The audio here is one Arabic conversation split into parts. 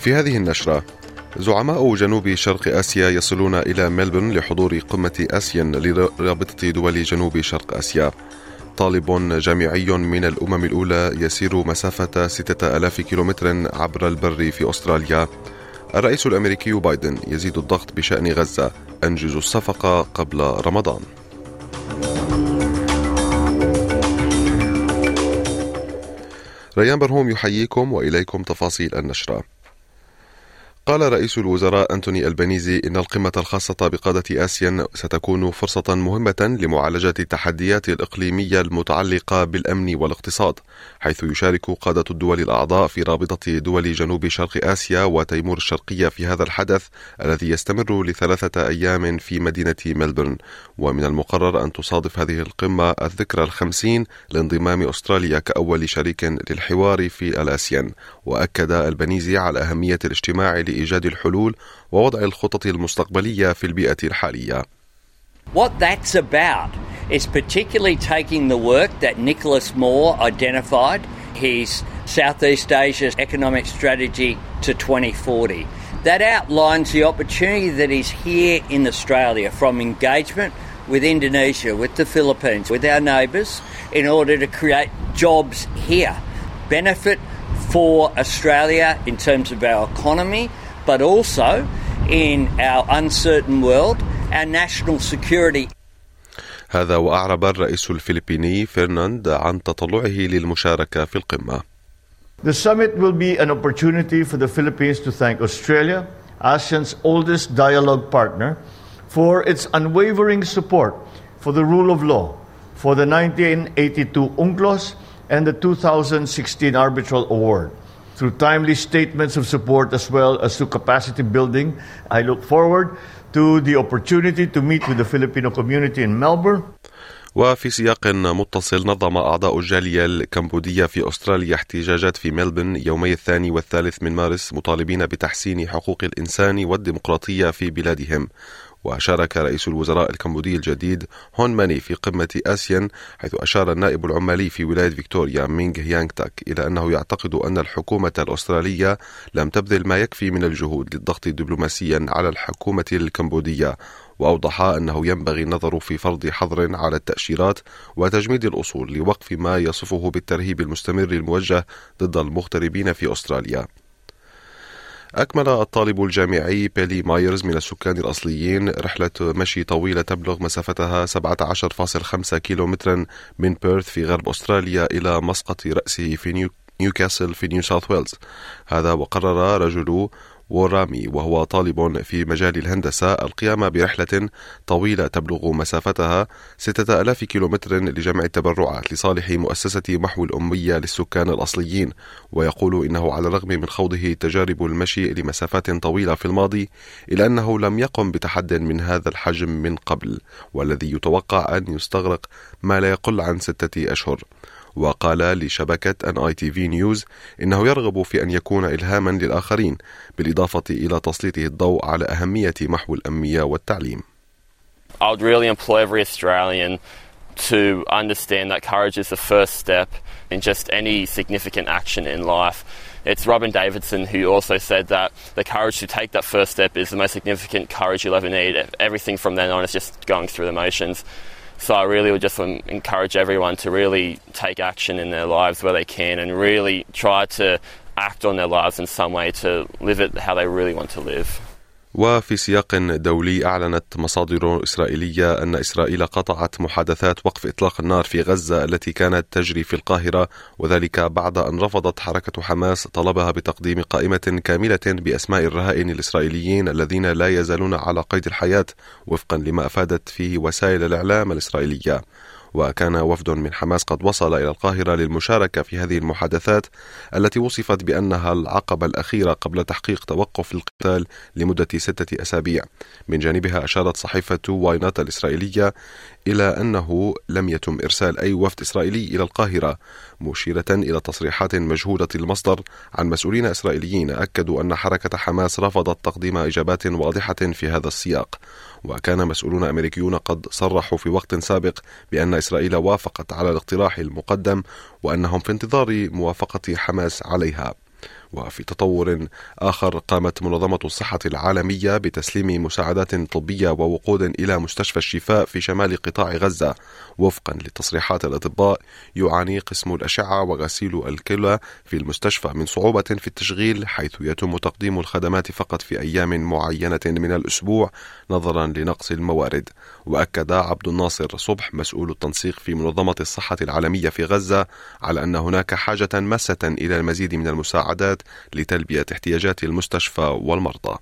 في هذه النشرة. زعماء جنوب شرق آسيا يصلون إلى ملبورن لحضور قمة آسيان لرابطة دول جنوب شرق آسيا. طالب جامعي من الأمم الأولى يسير مسافة 6000 كيلومتر عبر البر في أستراليا. الرئيس الأمريكي بايدن يزيد الضغط بشأن غزة. أنجز الصفقة قبل رمضان. ريان برهوم يحييكم وإليكم تفاصيل النشرة. قال رئيس الوزراء أنتوني البنيزي إن القمة الخاصة بقادة آسيا ستكون فرصة مهمة لمعالجة التحديات الإقليمية المتعلقة بالأمن والاقتصاد، حيث يشارك قادة الدول الأعضاء في رابطة دول جنوب شرق آسيا وتيمور الشرقية في هذا الحدث الذي يستمر لثلاثة أيام في مدينة ملبورن، ومن المقرر أن تصادف هذه القمة الذكرى الخمسين لانضمام أستراليا كأول شريك للحوار في الآسيان، وأكد البنيزي على أهمية الاجتماع لإيجاد الحلول ووضع الخطط المستقبلية في البيئة الحالية. What that's about is particularly taking the work that Nicholas Moore identified, his Southeast Asia economic strategy to 2040. That outlines the opportunity that is here in Australia from engagement with Indonesia, with the Philippines, with our neighbours, in order to create jobs here. Benefit for Australia in terms of our economy, but also in our uncertain world, our national security. هذا وأعرب الرئيس الفلبيني فرناند عن تطلعه للمشاركة في القمة. The summit will be an opportunity for the Philippines to thank Australia, ASEAN's oldest dialogue partner, for its unwavering support for the rule of law, for the 1982 UNCLOS and the 2016 Arbitral Award. Through timely statements of support as well as to capacity building, I look forward to the opportunity to meet with the Filipino community in Melbourne. وفي سياق متصل نظم أعضاء الجالية الكمبودية في أستراليا احتجاجات في ملبن يومي الثاني والثالث من مارس مطالبين بتحسين حقوق الإنسان والديمقراطية في بلادهم وشارك رئيس الوزراء الكمبودي الجديد هون ماني في قمة آسيان حيث أشار النائب العمالي في ولاية فيكتوريا مينغ يانغ تاك إلى أنه يعتقد أن الحكومة الأسترالية لم تبذل ما يكفي من الجهود للضغط دبلوماسيا على الحكومة الكمبودية وأوضح أنه ينبغي النظر في فرض حظر على التأشيرات وتجميد الأصول لوقف ما يصفه بالترهيب المستمر الموجه ضد المغتربين في أستراليا. أكمل الطالب الجامعي بيلي مايرز من السكان الأصليين رحلة مشي طويلة تبلغ مسافتها 17.5 كيلومترا من بيرث في غرب أستراليا إلى مسقط رأسه في نيو نيوكاسل في نيو ساوث ويلز. هذا وقرر رجل وورامي وهو طالب في مجال الهندسة القيام برحلة طويلة تبلغ مسافتها 6000 كيلومتر لجمع التبرعات لصالح مؤسسة محو الأمية للسكان الأصليين. ويقول إنه على الرغم من خوضه تجارب المشي لمسافات طويلة في الماضي إلا أنه لم يقم بتحد من هذا الحجم من قبل والذي يتوقع أن يستغرق ما لا يقل عن ستة أشهر. وقال لشبكة ان اي تي في نيوز انه يرغب في ان يكون الهاما للاخرين بالاضافة إلى تسليطه الضوء على اهمية محو الامية والتعليم. I would really employ every Australian to understand that courage is the first step in just any significant action in life. It's Robin Davidson who also said that the courage to take that first step is the most significant courage you'll ever need. Everything from then on is just going through the motions. So I really would just encourage everyone to really take action in their lives where they can and really try to act on their lives in some way to live it how they really want to live. وفي سياق دولي أعلنت مصادر إسرائيلية أن إسرائيل قطعت محادثات وقف إطلاق النار في غزة التي كانت تجري في القاهرة وذلك بعد أن رفضت حركة حماس طلبها بتقديم قائمة كاملة بأسماء الرهائن الإسرائيليين الذين لا يزالون على قيد الحياة وفقا لما أفادت فيه وسائل الإعلام الإسرائيلية. وكان وفد من حماس قد وصل إلى القاهرة للمشاركة في هذه المحادثات التي وصفت بأنها العقبة الأخيرة قبل تحقيق توقف القتال لمدة ستة أسابيع. من جانبها أشارت صحيفة واينات الإسرائيلية إلى أنه لم يتم إرسال أي وفد إسرائيلي إلى القاهرة مشيرة إلى تصريحات مجهولة المصدر عن مسؤولين إسرائيليين أكدوا أن حركة حماس رفضت تقديم إجابات واضحة في هذا السياق. وكان مسؤولون أمريكيون قد صرحوا في وقت سابق بأن إسرائيل وافقت على الاقتراح المقدم وأنهم في انتظار موافقة حماس عليها. وفي تطور آخر قامت منظمة الصحة العالمية بتسليم مساعدات طبية ووقود إلى مستشفى الشفاء في شمال قطاع غزة وفقا لتصريحات الأطباء يعاني قسم الأشعة وغسيل الكلى في المستشفى من صعوبة في التشغيل حيث يتم تقديم الخدمات فقط في أيام معينة من الأسبوع نظرا لنقص الموارد. وأكد عبد الناصر صبح مسؤول التنسيق في منظمة الصحة العالمية في غزة على أن هناك حاجة ماسة إلى المزيد من المساعدات لتلبية احتياجات المستشفى والمرضى.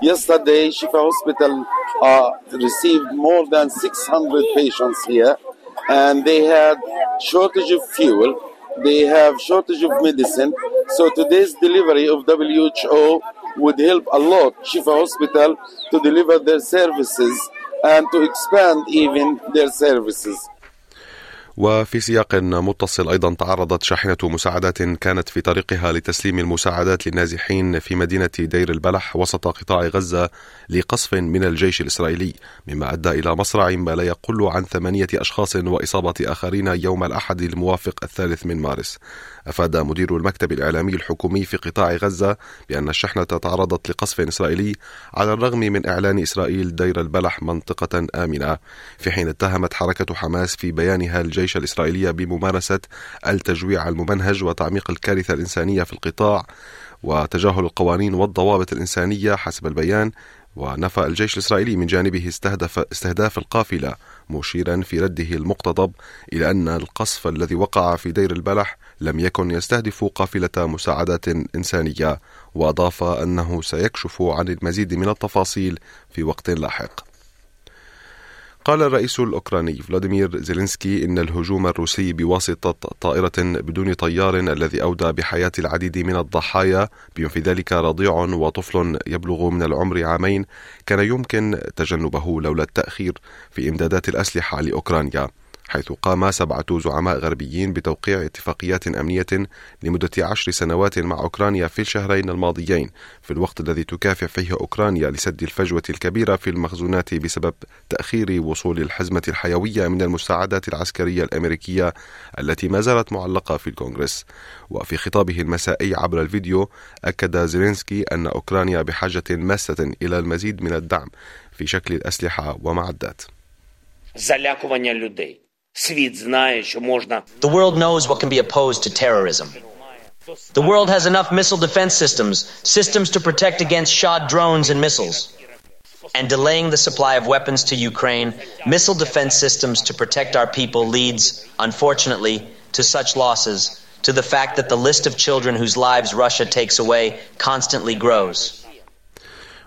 Yesterday, Shifa Hospital uh, received more than 600 patients here, and they had shortage of fuel. They have shortage of medicine. So today's delivery of WHO would help a lot Shifa Hospital to deliver their services and to expand even their services. وفي سياق متصل أيضا تعرضت شاحنة مساعدات كانت في طريقها لتسليم المساعدات للنازحين في مدينة دير البلح وسط قطاع غزة لقصف من الجيش الإسرائيلي مما أدى إلى مصرع ما لا يقل عن ثمانية أشخاص وإصابة آخرين يوم الأحد الموافق الثالث من مارس. أفاد مدير المكتب الإعلامي الحكومي في قطاع غزة بأن الشحنه تعرضت لقصف إسرائيلي على الرغم من إعلان إسرائيل دير البلح منطقة آمنة في حين اتهمت حركة حماس في بيانها الجيش الجيش الإسرائيلي بممارسة التجويع الممنهج وتعميق الكارثة الإنسانية في القطاع وتجاهل القوانين والضوابط الإنسانية حسب البيان. ونفى الجيش الإسرائيلي من جانبه استهدف استهداف القافلة مشيرا في رده المقتضب إلى أن القصف الذي وقع في دير البلح لم يكن يستهدف قافلة مساعدات إنسانية. وأضاف أنه سيكشف عن المزيد من التفاصيل في وقت لاحق. قال الرئيس الأوكراني فلاديمير زيلينسكي إن الهجوم الروسي بواسطة طائرة بدون طيار الذي أودى بحياة العديد من الضحايا بما في ذلك رضيع وطفل يبلغ من العمر عامين كان يمكن تجنبه لولا التأخير في إمدادات الأسلحة لأوكرانيا. حيث قام سبعة زعماء غربيين بتوقيع اتفاقيات أمنية لمدة عشر سنوات مع أوكرانيا في الشهرين الماضيين في الوقت الذي تكافح فيه أوكرانيا لسد الفجوة الكبيرة في المخزونات بسبب تأخير وصول الحزمة الحيوية من المساعدات العسكرية الأمريكية التي ما زالت معلقة في الكونغرس وفي خطابه المسائي عبر الفيديو أكد زيلينسكي أن أوكرانيا بحاجة ماسة إلى المزيد من الدعم في شكل الأسلحة ومعدات залякування людей. The world knows what can be opposed to terrorism. The world has enough missile defense systems, systems to protect against shot drones and missiles. And delaying the supply of weapons to Ukraine, missile defense systems to protect our people leads, unfortunately, to such losses, to the fact that the list of children whose lives Russia takes away constantly grows.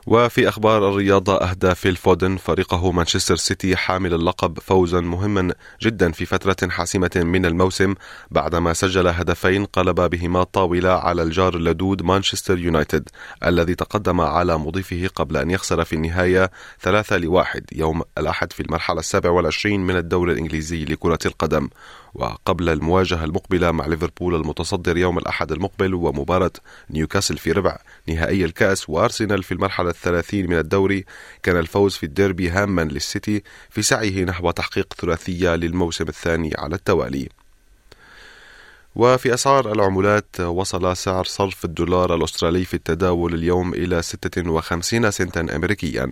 وفي أخبار الرياضة أهدى فيل فودن فريقه مانشستر سيتي حامل اللقب فوزا مهما جدا في فترة حاسمة من الموسم. بعدما سجل هدفين قلب بهما الطاولة على الجار اللدود مانشستر يونايتد الذي تقدم على مضيفه قبل أن يخسر في النهاية ثلاثة لواحد يوم الأحد في المرحلة السابع والعشرين من الدوري الإنجليزي لكرة القدم. وقبل المواجهة المقبلة مع ليفربول المتصدر يوم الأحد المقبل ومباراة نيوكاسل في ربع نهائي الكأس وأرسنال في المرحلة الثلاثين من الدوري كان الفوز في الديربي هاما للسيتي في سعيه نحو تحقيق ثلاثية للموسم الثاني على التوالي. وفي أسعار العملات وصل سعر صرف الدولار الأسترالي في التداول اليوم إلى 56 سنتا أمريكيا.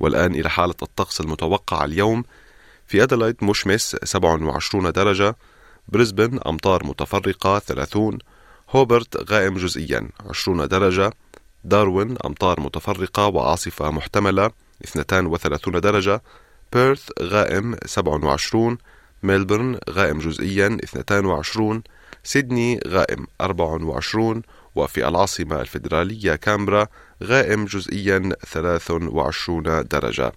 والآن إلى حالة الطقس المتوقع اليوم في أدلايد مشمس 27 درجة بريسبن أمطار متفرقة 30 هوبرت غائم جزئيا. 20 درجة. داروين أمطار متفرقة وعاصفة محتملة. 32 درجة. بيرث غائم 27 ميلبورن غائم جزئيا 22 سيدني غائم 24 وفي العاصمة الفيدرالية كانبرا غائم جزئيا 23 درجة.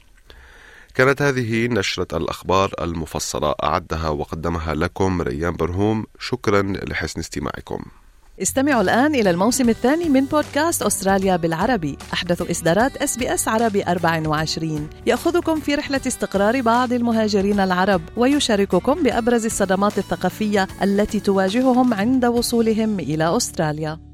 كانت هذه نشرة الأخبار المفصلة. أعدها وقدمها لكم ريان برهوم. شكرا لحسن استماعكم. استمعوا الآن إلى الموسم الثاني من بودكاست أستراليا بالعربي. أحدث إصدارات أس بي أس عربي 24 يأخذكم في رحلة استقرار بعض المهاجرين العرب ويشارككم بأبرز الصدمات الثقافية التي تواجههم عند وصولهم إلى أستراليا.